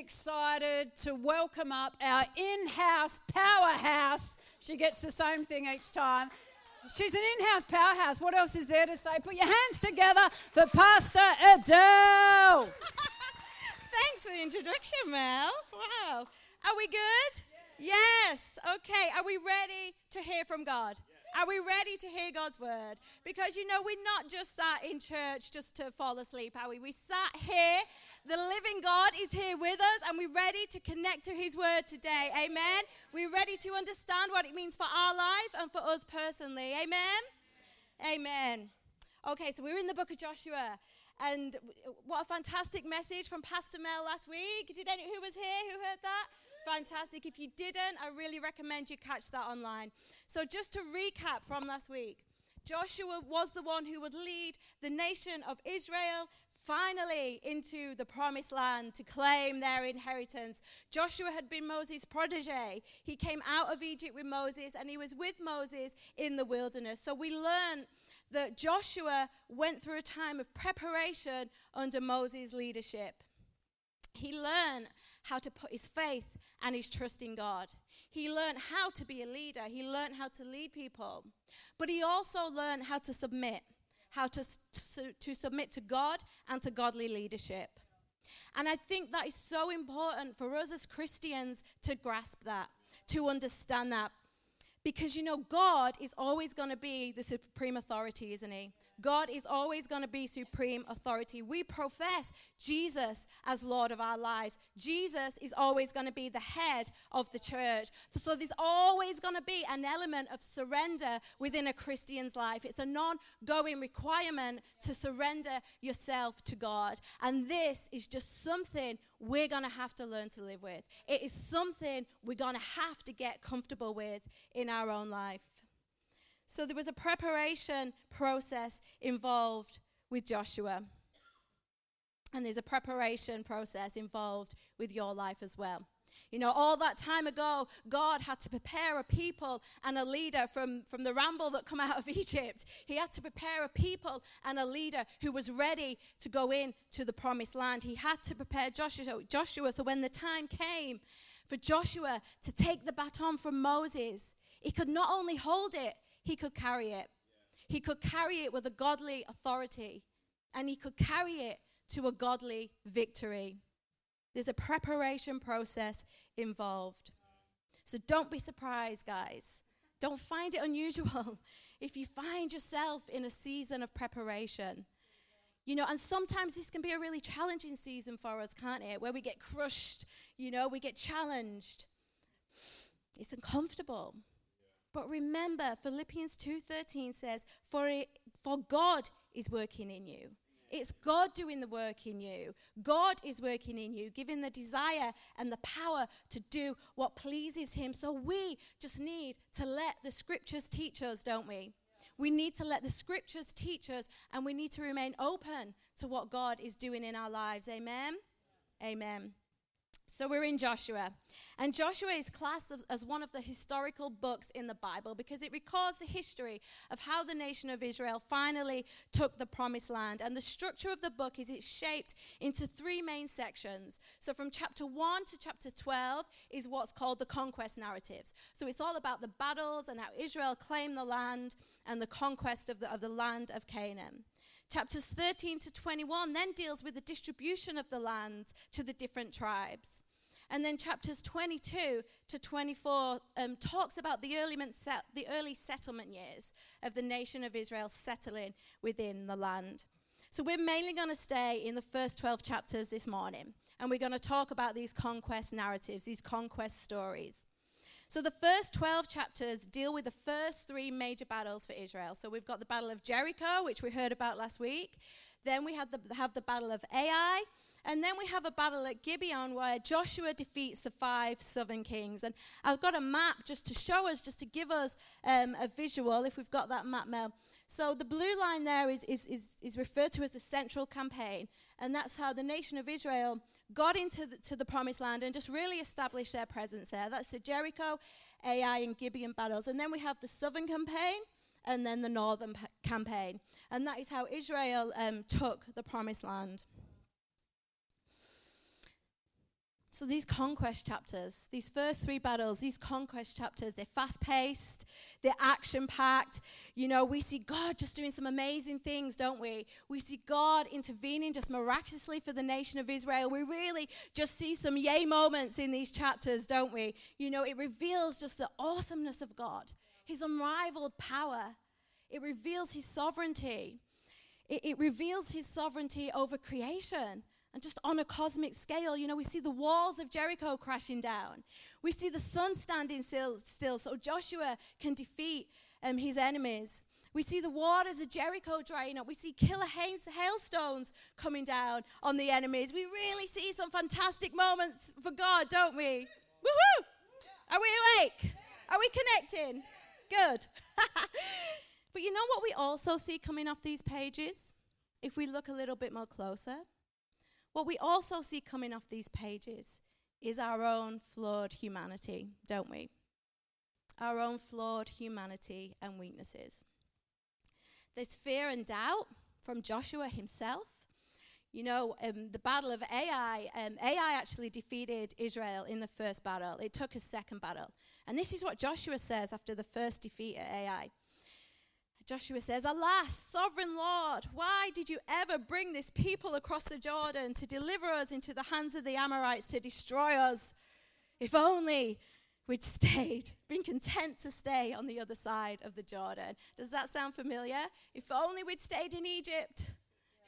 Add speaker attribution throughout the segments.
Speaker 1: excited to welcome up our in house powerhouse. She gets the same thing each time. She's an in house powerhouse. What else is there to say? Put your hands together for Pastor Adele.
Speaker 2: Thanks for the introduction, Mel. Wow. Are we good? Yes. Okay. Are we ready to hear from God? Are we ready to hear God's word? Because you know, we're not just sat in church just to fall asleep, are we? We sat here. The living God is here with us, and we're ready to connect to His word today. Amen. We're ready to understand what it means for our life and for us personally. Amen. Amen. Okay, so we're in the book of Joshua. And what a fantastic message from Pastor Mel last week. Did any who was here who heard that? Fantastic. If you didn't, I really recommend you catch that online. So, just to recap from last week, Joshua was the one who would lead the nation of Israel finally into the promised land to claim their inheritance. Joshua had been Moses' protege. He came out of Egypt with Moses and he was with Moses in the wilderness. So we learn that Joshua went through a time of preparation under Moses' leadership. He learned how to put his faith and his trust in God. He learned how to be a leader, he learned how to lead people, but he also learned how to submit, how to, to, to submit to God and to godly leadership. And I think that is so important for us as Christians to grasp that, to understand that. Because you know, God is always going to be the supreme authority, isn't He? God is always going to be supreme authority. We profess Jesus as Lord of our lives. Jesus is always going to be the head of the church. So there's always going to be an element of surrender within a Christian's life. It's a non going requirement to surrender yourself to God. And this is just something we're going to have to learn to live with. It is something we're going to have to get comfortable with in our own life. So there was a preparation process involved with Joshua. And there's a preparation process involved with your life as well. You know, all that time ago, God had to prepare a people and a leader from, from the ramble that come out of Egypt. He had to prepare a people and a leader who was ready to go in to the promised land. He had to prepare Joshua, Joshua so when the time came for Joshua to take the baton from Moses, he could not only hold it, he could carry it. He could carry it with a godly authority, and he could carry it to a godly victory. There's a preparation process involved. So don't be surprised, guys. Don't find it unusual if you find yourself in a season of preparation. You know, and sometimes this can be a really challenging season for us, can't it? Where we get crushed, you know, we get challenged. It's uncomfortable. But remember, Philippians 2:13 says, "For it, for God is working in you." It's God doing the work in you. God is working in you, giving the desire and the power to do what pleases Him. So we just need to let the scriptures teach us, don't we? We need to let the scriptures teach us, and we need to remain open to what God is doing in our lives. Amen? Amen. So we're in Joshua. And Joshua is classed as, one of the historical books in the Bible because it records the history of how the nation of Israel finally took the promised land. And the structure of the book is it's shaped into three main sections. So from chapter 1 to chapter 12 is what's called the conquest narratives. So it's all about the battles and how Israel claimed the land and the conquest of the, of the land of Canaan. Chapters 13 to 21 then deals with the distribution of the lands to the different tribes. And then chapters 22 to 24 um, talks about the early, set, the early settlement years of the nation of Israel settling within the land. So we're mainly going to stay in the first 12 chapters this morning. And we're going to talk about these conquest narratives, these conquest stories. So the first 12 chapters deal with the first three major battles for Israel. So we've got the Battle of Jericho, which we heard about last week. Then we have the, have the Battle of Ai. And then we have a battle at Gibeon where Joshua defeats the five southern kings. And I've got a map just to show us, just to give us um, a visual, if we've got that map, Mel. So the blue line there is, is, is, is referred to as the central campaign. And that's how the nation of Israel got into the, to the promised land and just really established their presence there. That's the Jericho, Ai, and Gibeon battles. And then we have the southern campaign and then the northern p- campaign. And that is how Israel um, took the promised land. So these conquest chapters, these first three battles, these conquest chapters, they're fast-paced, they're action-packed. You know, we see God just doing some amazing things, don't we? We see God intervening just miraculously for the nation of Israel. We really just see some yay moments in these chapters, don't we? You know, it reveals just the awesomeness of God, his unrivaled power. It reveals his sovereignty. It, it reveals his sovereignty over creation. And just on a cosmic scale, you know, we see the walls of Jericho crashing down. We see the sun standing still, still so Joshua can defeat um, his enemies. We see the waters of Jericho drying up. We see killer hailstones coming down on the enemies. We really see some fantastic moments for God, don't we? Woohoo! Are we awake? Are we connecting? Good. but you know what we also see coming off these pages? If we look a little bit more closer, what we also see coming off these pages is our own flawed humanity, don't we? Our own flawed humanity and weaknesses. There's fear and doubt from Joshua himself. You know, um, the battle of Ai, um, Ai actually defeated Israel in the first battle. It took a second battle. And this is what Joshua says after the first defeat at Ai. Joshua says, Alas, sovereign Lord, why did you ever bring this people across the Jordan to deliver us into the hands of the Amorites to destroy us? If only we'd stayed, been content to stay on the other side of the Jordan. Does that sound familiar? If only we'd stayed in Egypt.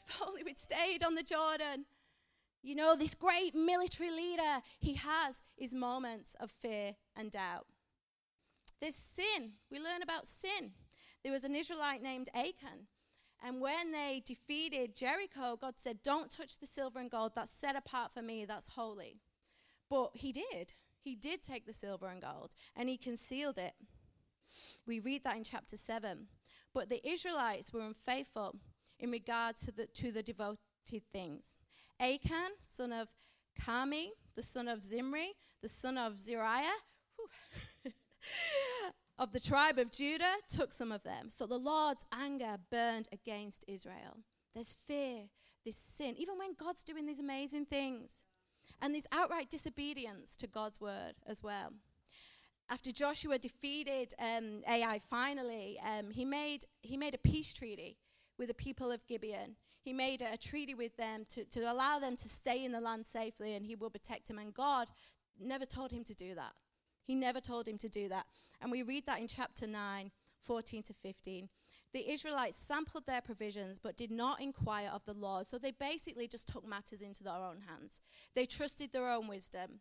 Speaker 2: If only we'd stayed on the Jordan. You know, this great military leader, he has his moments of fear and doubt. There's sin. We learn about sin there was an Israelite named Achan. And when they defeated Jericho, God said, Don't touch the silver and gold. That's set apart for me. That's holy. But he did. He did take the silver and gold and he concealed it. We read that in chapter 7. But the Israelites were unfaithful in regard to the, to the devoted things. Achan, son of Carmi, the son of Zimri, the son of Zeriah, of the tribe of Judah took some of them. So the Lord's anger burned against Israel. There's fear, this sin, even when God's doing these amazing things. And this outright disobedience to God's word as well. After Joshua defeated um, Ai finally, um, he, made, he made a peace treaty with the people of Gibeon. He made a, a treaty with them to, to allow them to stay in the land safely and he will protect them. And God never told him to do that. He never told him to do that. And we read that in chapter 9, 14 to 15. The Israelites sampled their provisions but did not inquire of the Lord. So they basically just took matters into their own hands. They trusted their own wisdom.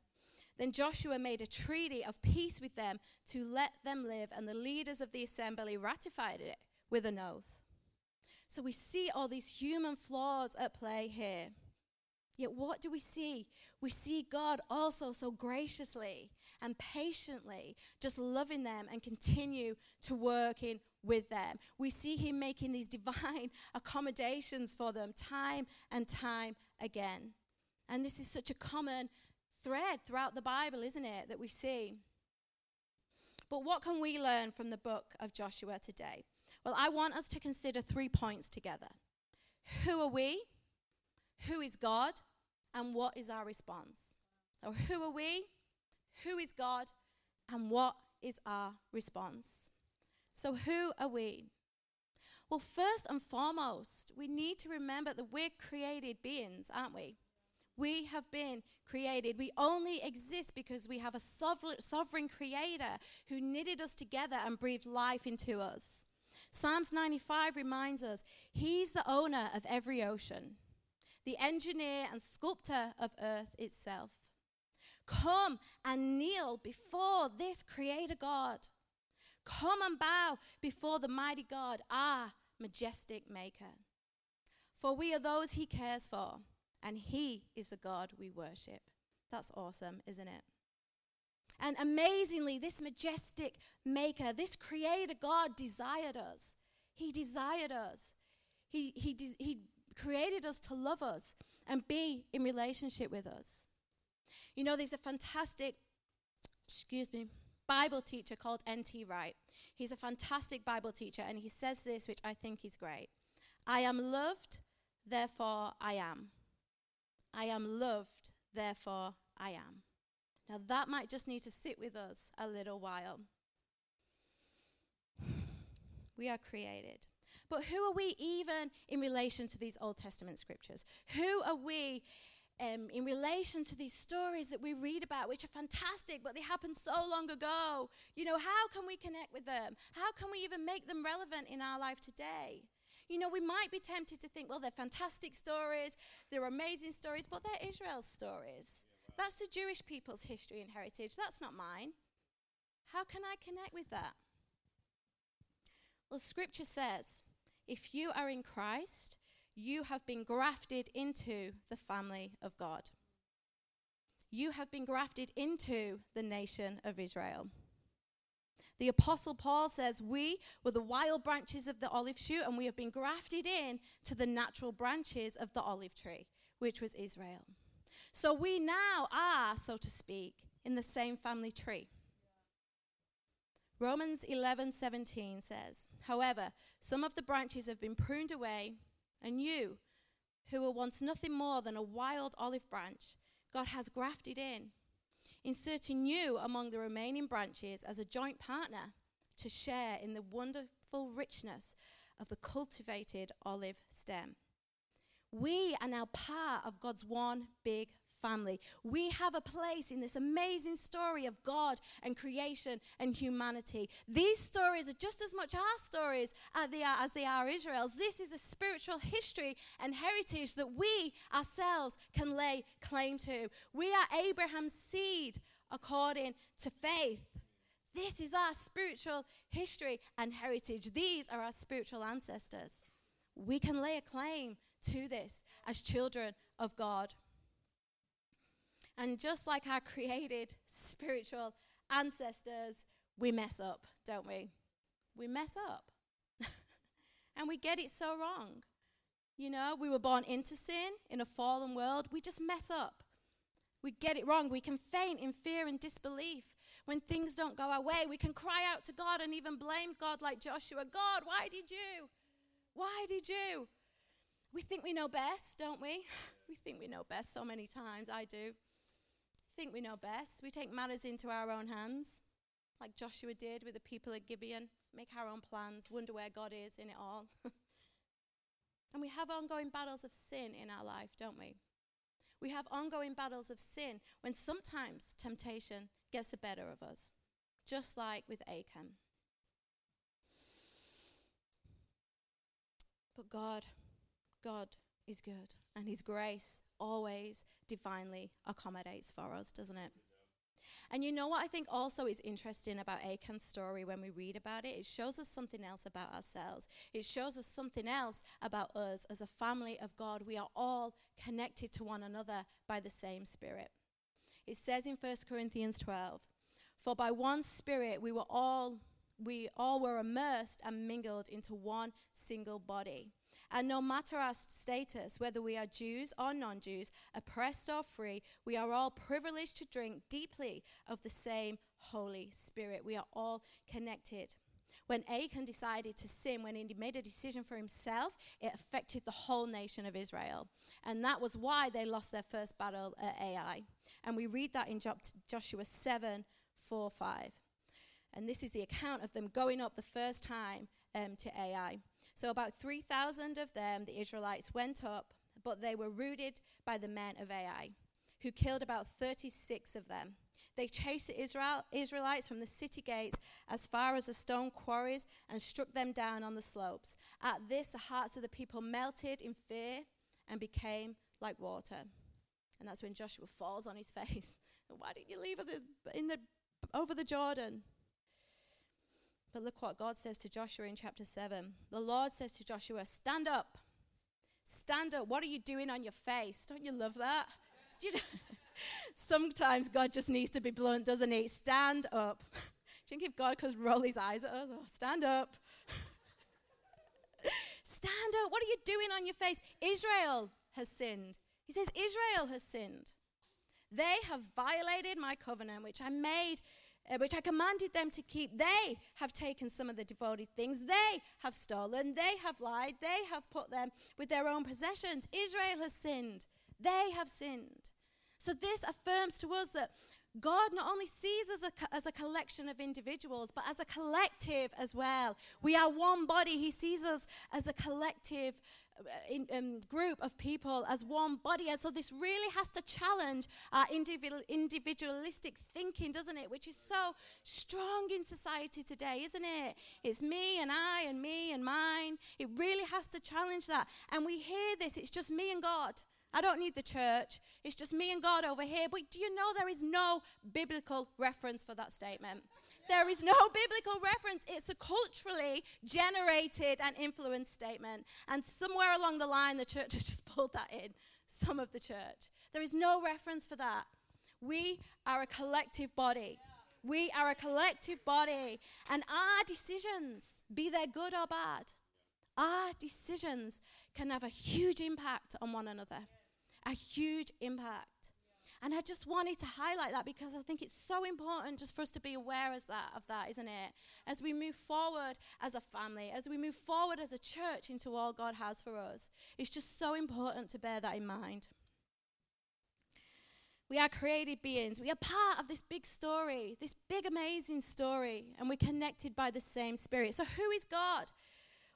Speaker 2: Then Joshua made a treaty of peace with them to let them live, and the leaders of the assembly ratified it with an oath. So we see all these human flaws at play here. Yet what do we see? We see God also so graciously and patiently just loving them and continue to work in with them. We see him making these divine accommodations for them time and time again. And this is such a common thread throughout the Bible, isn't it, that we see. But what can we learn from the book of Joshua today? Well, I want us to consider three points together. Who are we? Who is God? And what is our response? So, who are we? Who is God, and what is our response. So, who are we? Well, first and foremost, we need to remember that we're created beings, aren't we? We have been created. We only exist because we have a sovereign creator who knitted us together and breathed life into us. Psalms 95 reminds us He's the owner of every ocean, the engineer and sculptor of earth itself. Come and kneel before this Creator God. Come and bow before the mighty God, our majestic Maker. For we are those He cares for, and He is the God we worship. That's awesome, isn't it? And amazingly, this majestic Maker, this Creator God, desired us. He desired us. He, he, he created us to love us and be in relationship with us. You know, there's a fantastic, excuse me, Bible teacher called N.T. Wright. He's a fantastic Bible teacher, and he says this, which I think is great I am loved, therefore I am. I am loved, therefore I am. Now, that might just need to sit with us a little while. We are created. But who are we even in relation to these Old Testament scriptures? Who are we um, in relation to these stories that we read about, which are fantastic, but they happened so long ago? You know, how can we connect with them? How can we even make them relevant in our life today? You know, we might be tempted to think, well, they're fantastic stories, they're amazing stories, but they're Israel's stories. That's the Jewish people's history and heritage. That's not mine. How can I connect with that? Well, scripture says if you are in Christ, you have been grafted into the family of God. You have been grafted into the nation of Israel. The Apostle Paul says, We were the wild branches of the olive shoot, and we have been grafted in to the natural branches of the olive tree, which was Israel. So we now are, so to speak, in the same family tree. Romans 11:17 says, "However, some of the branches have been pruned away, and you, who were once nothing more than a wild olive branch, God has grafted in inserting you among the remaining branches as a joint partner to share in the wonderful richness of the cultivated olive stem. We are now part of God's one big family. We have a place in this amazing story of God and creation and humanity. These stories are just as much our stories as they are, Israel's. This is a spiritual history and heritage that we ourselves can lay claim to. We are Abraham's seed according to faith. This is our spiritual history and heritage. These are our spiritual ancestors. We can lay a claim to this as children of God. And just like our created spiritual ancestors, we mess up, don't we? We mess up. and we get it so wrong. You know, we were born into sin in a fallen world. We just mess up. We get it wrong. We can faint in fear and disbelief when things don't go our way. We can cry out to God and even blame God like Joshua God, why did you? Why did you? We think we know best, don't we? we think we know best so many times. I do think we know best. We take matters into our own hands, like Joshua did with the people at Gibeon, make our own plans, wonder where God is in it all. and we have ongoing battles of sin in our life, don't we? We have ongoing battles of sin when sometimes temptation gets the better of us, just like with Achan. But God, God is good, and His grace always divinely accommodates for us, doesn't it? And you know what I think also is interesting about Achan's story when we read about it? It shows us something else about ourselves. It shows us something else about us as a family of God. We are all connected to one another by the same Spirit. It says in 1 Corinthians 12, For by one Spirit we were all we all were immersed and mingled into one single body. And no matter our status, whether we are Jews or non Jews, oppressed or free, we are all privileged to drink deeply of the same Holy Spirit. We are all connected. When Achan decided to sin, when he made a decision for himself, it affected the whole nation of Israel. And that was why they lost their first battle at Ai. And we read that in Joshua 7 4 5. And this is the account of them going up the first time um, to Ai. So about 3,000 of them, the Israelites, went up, but they were routed by the men of Ai, who killed about 36 of them. They chased the Israel, Israelites from the city gates as far as the stone quarries and struck them down on the slopes. At this, the hearts of the people melted in fear and became like water. And that's when Joshua falls on his face. Why didn't you leave us in the, over the Jordan? But look what God says to Joshua in chapter 7. The Lord says to Joshua, Stand up. Stand up. What are you doing on your face? Don't you love that? You know? Sometimes God just needs to be blunt, doesn't he? Stand up. Do you think if God could roll his eyes at us? Oh, stand up. stand up. What are you doing on your face? Israel has sinned. He says, Israel has sinned. They have violated my covenant, which I made uh, which I commanded them to keep. They have taken some of the devoted things. They have stolen. They have lied. They have put them with their own possessions. Israel has sinned. They have sinned. So this affirms to us that God not only sees us as a, as a collection of individuals, but as a collective as well. We are one body. He sees us as a collective in, um, group of people, as one body. And so this really has to challenge our individual, individualistic thinking, doesn't it? Which is so strong in society today, isn't it? It's me and I and me and mine. It really has to challenge that. And we hear this it's just me and God. I don't need the church. It's just me and God over here. But do you know there is no biblical reference for that statement? There is no biblical reference. It's a culturally generated and influenced statement. And somewhere along the line, the church has just pulled that in. Some of the church. There is no reference for that. We are a collective body. We are a collective body. And our decisions, be they good or bad, our decisions can have a huge impact on one another a huge impact. And I just wanted to highlight that because I think it's so important just for us to be aware as that, of that, isn't it? As we move forward as a family, as we move forward as a church into all God has for us, it's just so important to bear that in mind. We are created beings. We are part of this big story, this big, amazing story, and we're connected by the same Spirit. So, who is God?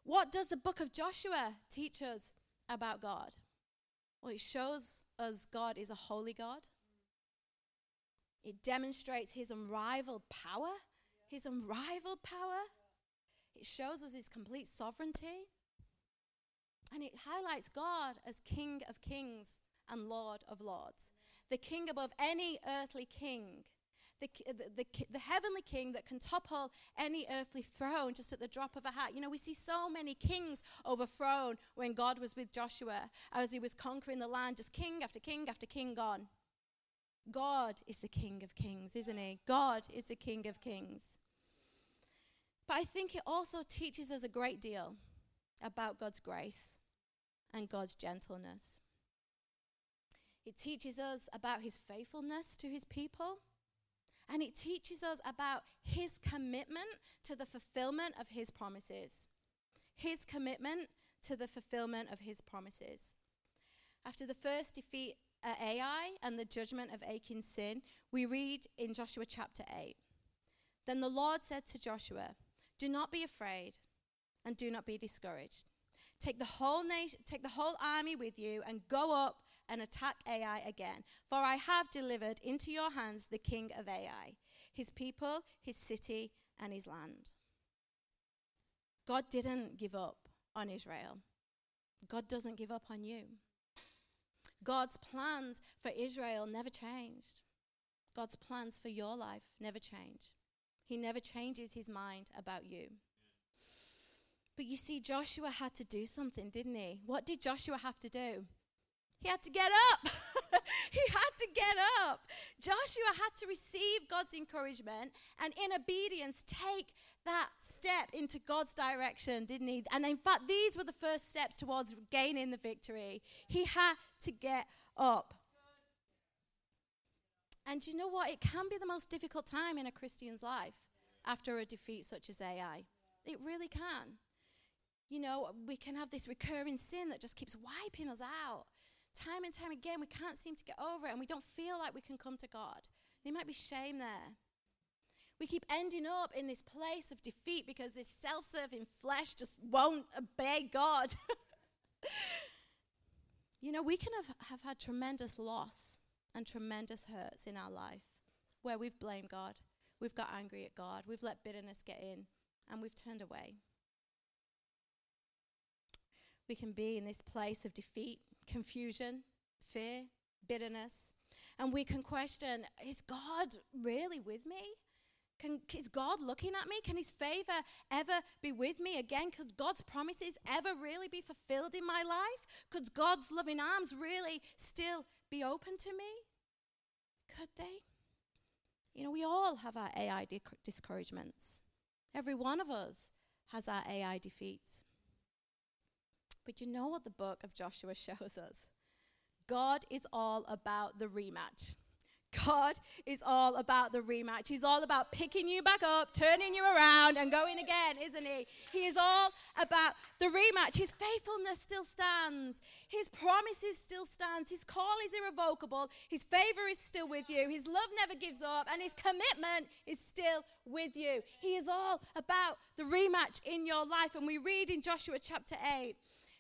Speaker 2: What does the book of Joshua teach us about God? Well, it shows us God is a holy God. It demonstrates his unrivaled power, his unrivaled power. It shows us his complete sovereignty. And it highlights God as King of kings and Lord of lords, the king above any earthly king the, the, the, the, heavenly king that can topple any earthly throne just at the drop of a hat. You know, we see so many kings overthrown when God was with Joshua as he was conquering the land, just king after king after king gone. God is the king of kings, isn't he? God is the king of kings. But I think it also teaches us a great deal about God's grace and God's gentleness. It teaches us about his faithfulness to his people and it teaches us about his commitment to the fulfillment of his promises. His commitment to the fulfillment of his promises. After the first defeat at Ai and the judgment of Achan's sin, we read in Joshua chapter 8. Then the Lord said to Joshua, Do not be afraid and do not be discouraged. Take the whole nation, take the whole army with you and go up and attack Ai again. For I have delivered into your hands the king of Ai, his people, his city, and his land. God didn't give up on Israel. God doesn't give up on you. God's plans for Israel never changed. God's plans for your life never change. He never changes his mind about you. But you see, Joshua had to do something, didn't he? What did Joshua have to do? He had to get up. he had to get up. Joshua had to receive God's encouragement and, in obedience, take that step into God's direction, didn't he? And in fact, these were the first steps towards gaining the victory. He had to get up. And you know what? It can be the most difficult time in a Christian's life after a defeat such as Ai. It really can. You know, we can have this recurring sin that just keeps wiping us out time and time again, we can't seem to get over it and we don't feel like we can come to God. There might be shame there. We keep ending up in this place of defeat because this self serving flesh just won't obey God. you know, we can have, have had tremendous loss and tremendous hurts in our life where we've blamed God, we've got angry at God, we've let bitterness get in, and we've turned away. We can be in this place of defeat confusion, fear, bitterness. And we can question is God really with me? Can, is God looking at me? Can His favor ever be with me again? Could God's promises ever really be fulfilled in my life? Could God's loving arms really still be open to me? Could they? You know, we all have our Ai discouragements. Every one of us has our Ai defeats. But you know what the book of Joshua shows us? God is all about the rematch. God is all about the rematch. He's all about picking you back up, turning you around, and going again, isn't He? He is all about the rematch. His faithfulness still stands. His promises still stands. His call is irrevocable. His favor is still with you. His love never gives up, and his commitment is still with you. He is all about the rematch in your life. And we read in Joshua chapter 8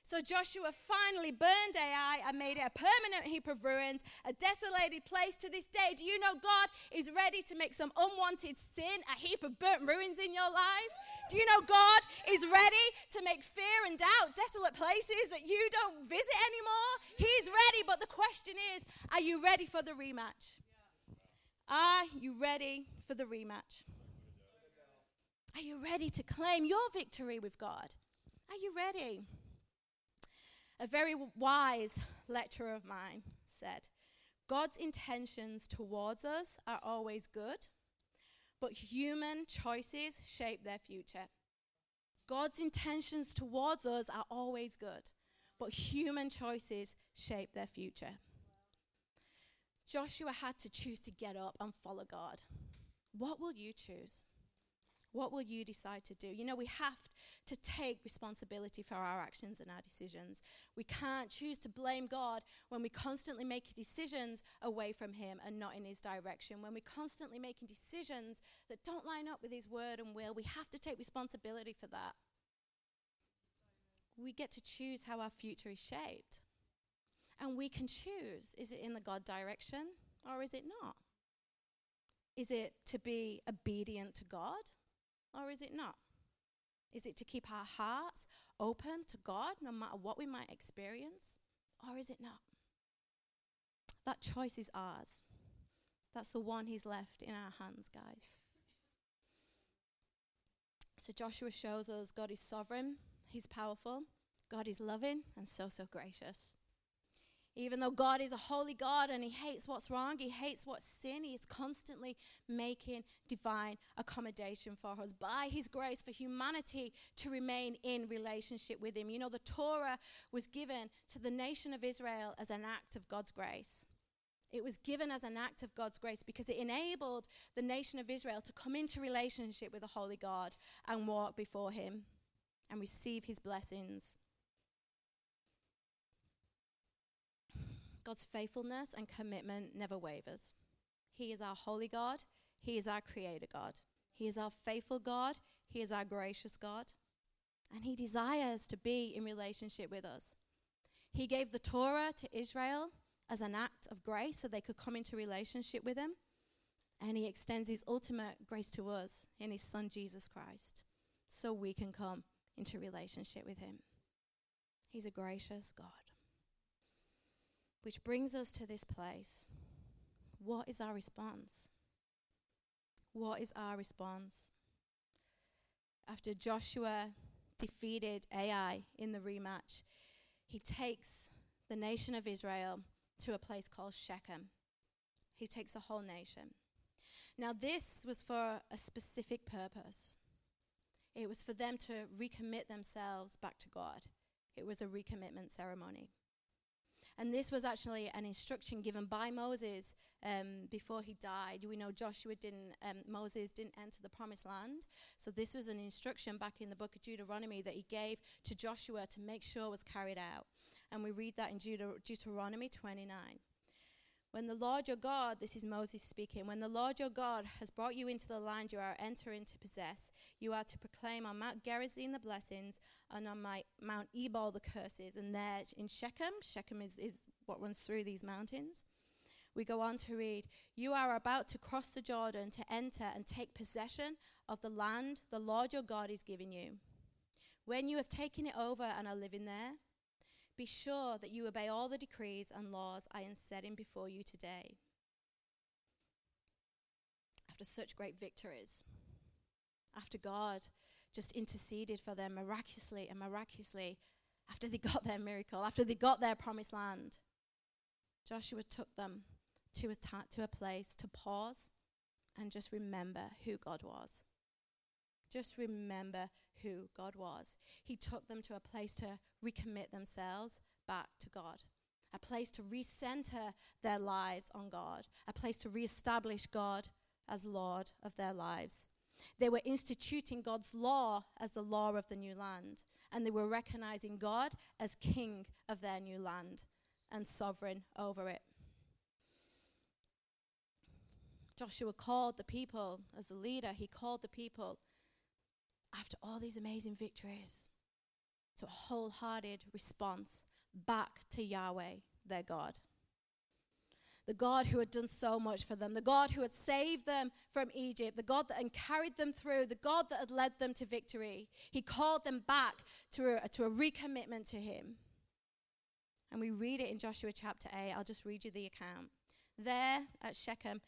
Speaker 2: so Joshua finally burned Ai and made it a permanent heap of ruins, a desolated place to this day. Do you know God is ready to make some unwanted sin a heap of burnt ruins in your life? Do you know God is ready to make fear and doubt desolate places that you don't visit anymore? He's ready, but the question is are you ready for the rematch? Are you ready for the rematch? Are you ready to claim your victory with God? Are you ready? A very wise lecturer of mine said, God's intentions towards us are always good, but human choices shape their future. God's intentions towards us are always good, but human choices shape their future. Joshua had to choose to get up and follow God. What will you choose? What will you decide to do? You know, we have to take responsibility for our actions and our decisions. We can't choose to blame God when we constantly make decisions away from Him and not in His direction. When we're constantly making decisions that don't line up with His word and will, we have to take responsibility for that. We get to choose how our future is shaped. And we can choose is it in the God direction or is it not? Is it to be obedient to God or is it not? Is it to keep our hearts open to God no matter what we might experience? Or is it not? That choice is ours. That's the one He's left in our hands, guys. So Joshua shows us God is sovereign, He's powerful, God is loving, and so, so gracious. Even though God is a holy God and He hates what's wrong, He hates what's sin, He is constantly making divine accommodation for us by His grace for humanity to remain in relationship with Him. You know, the Torah was given to the nation of Israel as an act of God's grace. It was given as an act of God's grace because it enabled the nation of Israel to come into relationship with the Holy God and walk before Him and receive His blessings. God's faithfulness and commitment never wavers. He is our holy God. He is our creator God. He is our faithful God. He is our gracious God. And He desires to be in relationship with us. He gave the Torah to Israel as an act of grace so they could come into relationship with Him. And He extends His ultimate grace to us in His Son Jesus Christ so we can come into relationship with Him. He's a gracious God. Which brings us to this place. What is our response? What is our response? After Joshua defeated Ai in the rematch, he takes the nation of Israel to a place called Shechem. He takes a whole nation. Now, this was for a specific purpose. It was for them to recommit themselves back to God. It was a recommitment ceremony. And this was actually an instruction given by Moses um, before he died. We know Joshua didn't, um, Moses didn't enter the promised land. So this was an instruction back in the book of Deuteronomy that he gave to Joshua to make sure was carried out. And we read that in Deut- Deuteronomy 29. When the Lord your God, this is Moses speaking, when the Lord your God has brought you into the land you are entering to possess, you are to proclaim on Mount Gerizim the blessings and on my, Mount Ebal the curses. And there in Shechem, Shechem is, is what runs through these mountains. We go on to read, You are about to cross the Jordan to enter and take possession of the land the Lord your God is giving you. When you have taken it over and are living there, be sure that you obey all the decrees and laws I am setting before you today. After such great victories, after God just interceded for them miraculously and miraculously, after they got their miracle, after they got their promised land, Joshua took them to a, ta- to a place to pause and just remember who God was. Just remember who God was. He took them to a place to recommit themselves back to God. a place to recenter their lives on God, a place to reestablish God as Lord of their lives. They were instituting God's law as the law of the new land, and they were recognizing God as king of their new land and sovereign over it. Joshua called the people as a leader, he called the people after all these amazing victories to a wholehearted response back to Yahweh, their God. The God who had done so much for them, the God who had saved them from Egypt, the God that had carried them through, the God that had led them to victory. He called them back to a, to a recommitment to Him. And we read it in Joshua chapter 8. I'll just read you the account. There at Shechem,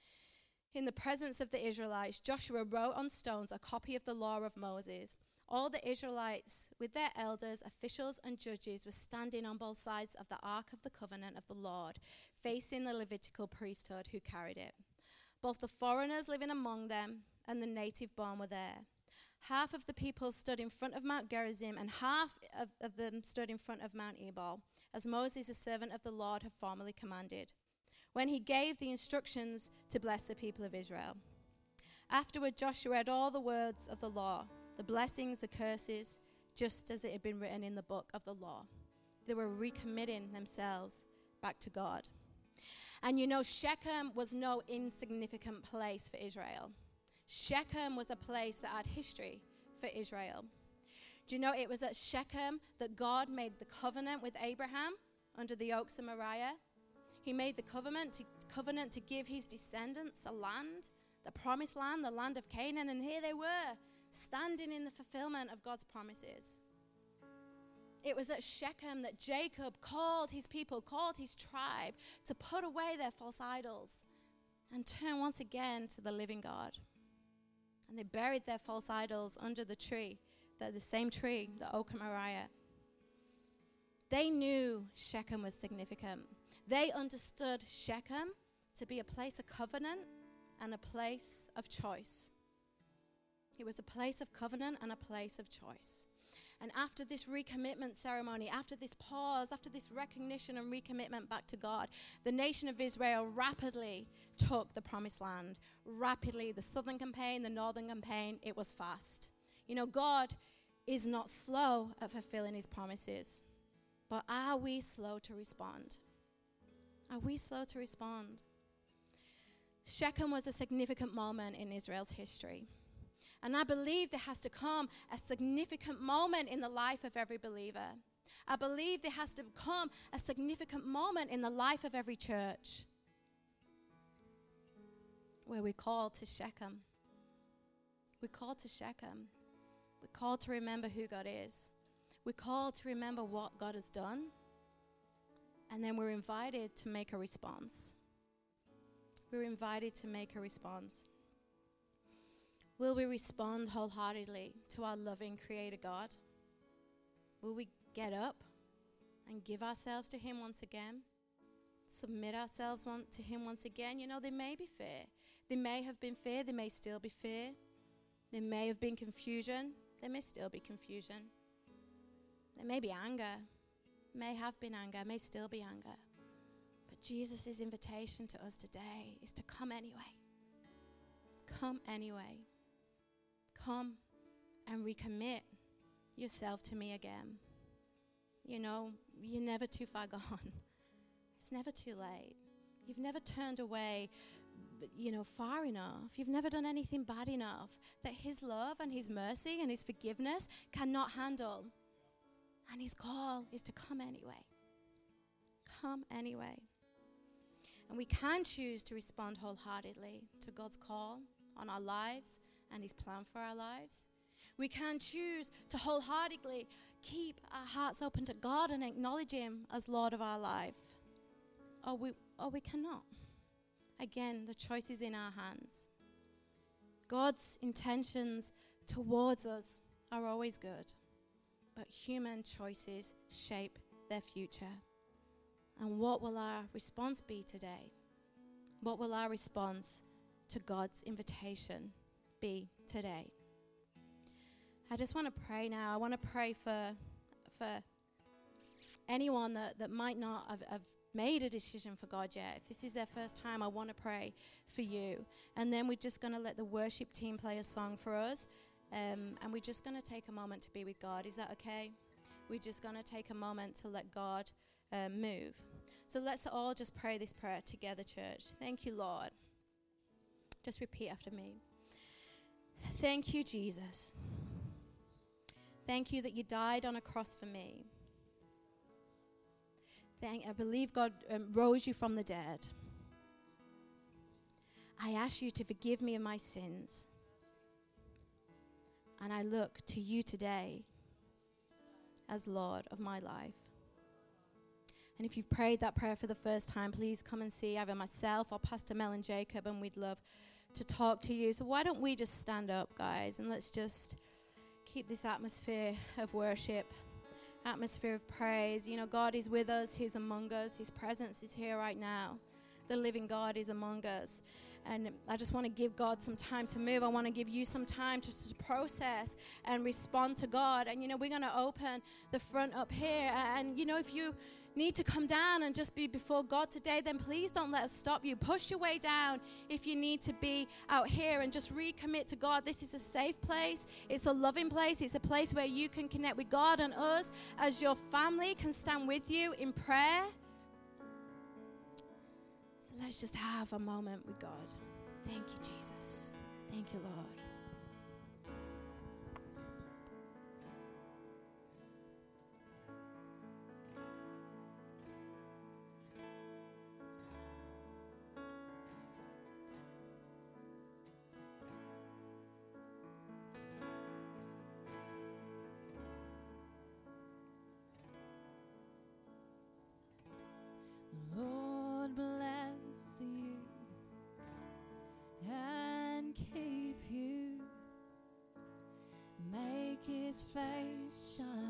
Speaker 2: in the presence of the Israelites, Joshua wrote on stones a copy of the law of Moses all the Israelites, with their elders, officials, and judges, were standing on both sides of the Ark of the Covenant of the Lord, facing the Levitical priesthood who carried it. Both the foreigners living among them and the native born were there. Half of the people stood in front of Mount Gerizim, and half of, of them stood in front of Mount Ebal, as Moses, the servant of the Lord, had formerly commanded, when he gave the instructions to bless the people of Israel. Afterward, Joshua read all the words of the law the blessings, the curses, just as it had been written in the book of the law. They were recommitting themselves back to God. And you know, Shechem was no insignificant place for Israel. Shechem was a place that had history for Israel. Do you know it was at Shechem that God made the covenant with Abraham under the oaks of Moriah? He made the covenant to, covenant to give his descendants a land, the promised land, the land of Canaan, and here they were standing in the fulfillment of God's promises. It was at Shechem that Jacob called his people, called his tribe to put away their false idols and turn once again to the living God. And they buried their false idols under the tree, the, the same tree, the Oak of Moriah. They knew Shechem was significant. They understood Shechem to be a place of covenant and a place of choice. It was a place of covenant and a place of choice. And after this recommitment ceremony, after this pause, after this recognition and recommitment back to God, the nation of Israel rapidly took the promised land. Rapidly, the southern campaign, the northern campaign, it was fast. You know, God is not slow at fulfilling his promises, but are we slow to respond? Are we slow to respond? Shechem was a significant moment in Israel's history. And I believe there has to come a significant moment in the life of every believer. I believe there has to come a significant moment in the life of every church where we call to Shechem. We call to Shechem. We call to remember who God is. We call to remember what God has done. And then we're invited to make a response. We're invited to make a response. Will we respond wholeheartedly to our loving Creator God? Will we get up and give ourselves to Him once again? Submit ourselves to Him once again? You know, there may be fear. There may have been fear. There may still be fear. There may have been confusion. There may still be confusion. There may be anger. May have been anger. May still be anger. But Jesus' invitation to us today is to come anyway. Come anyway. Come and recommit yourself to me again. You know, you're never too far gone. It's never too late. You've never turned away, you know, far enough. You've never done anything bad enough that His love and His mercy and His forgiveness cannot handle. And His call is to come anyway. Come anyway. And we can choose to respond wholeheartedly to God's call on our lives and His plan for our lives. We can choose to wholeheartedly keep our hearts open to God and acknowledge Him as Lord of our life. Or we, or we cannot. Again, the choice is in our hands. God's intentions towards us are always good, but human choices shape their future. And what will our response be today? What will our response to God's invitation be today. I just want to pray now. I want to pray for, for anyone that, that might not have, have made a decision for God yet, if this is their first time, I want to pray for you. And then we're just going to let the worship team play a song for us. Um, and we're just going to take a moment to be with God. Is that okay? We're just going to take a moment to let God uh, move. So let's all just pray this prayer together, church. Thank you, Lord. Just repeat after me. Thank you, Jesus. Thank you that you died on a cross for me. Thank, I believe God um, rose you from the dead. I ask you to forgive me of my sins. And I look to you today as Lord of my life. And if you've prayed that prayer for the first time, please come and see either myself or Pastor Mel and Jacob, and we'd love to talk to you. So, why don't we just stand up, guys, and let's just keep this atmosphere of worship, atmosphere of praise. You know, God is with us, He's among us, His presence is here right now. The living God is among us. And I just want to give God some time to move. I want to give you some time to process and respond to God. And, you know, we're going to open the front up here. And, you know, if you need to come down and just be before God today, then please don't let us stop you. Push your way down if you need to be out here and just recommit to God. This is a safe place, it's a loving place, it's a place where you can connect with God and us as your family can stand with you in prayer So let's just have a moment with God. Thank you, Jesus. Thank you, Lord.
Speaker 3: Gracious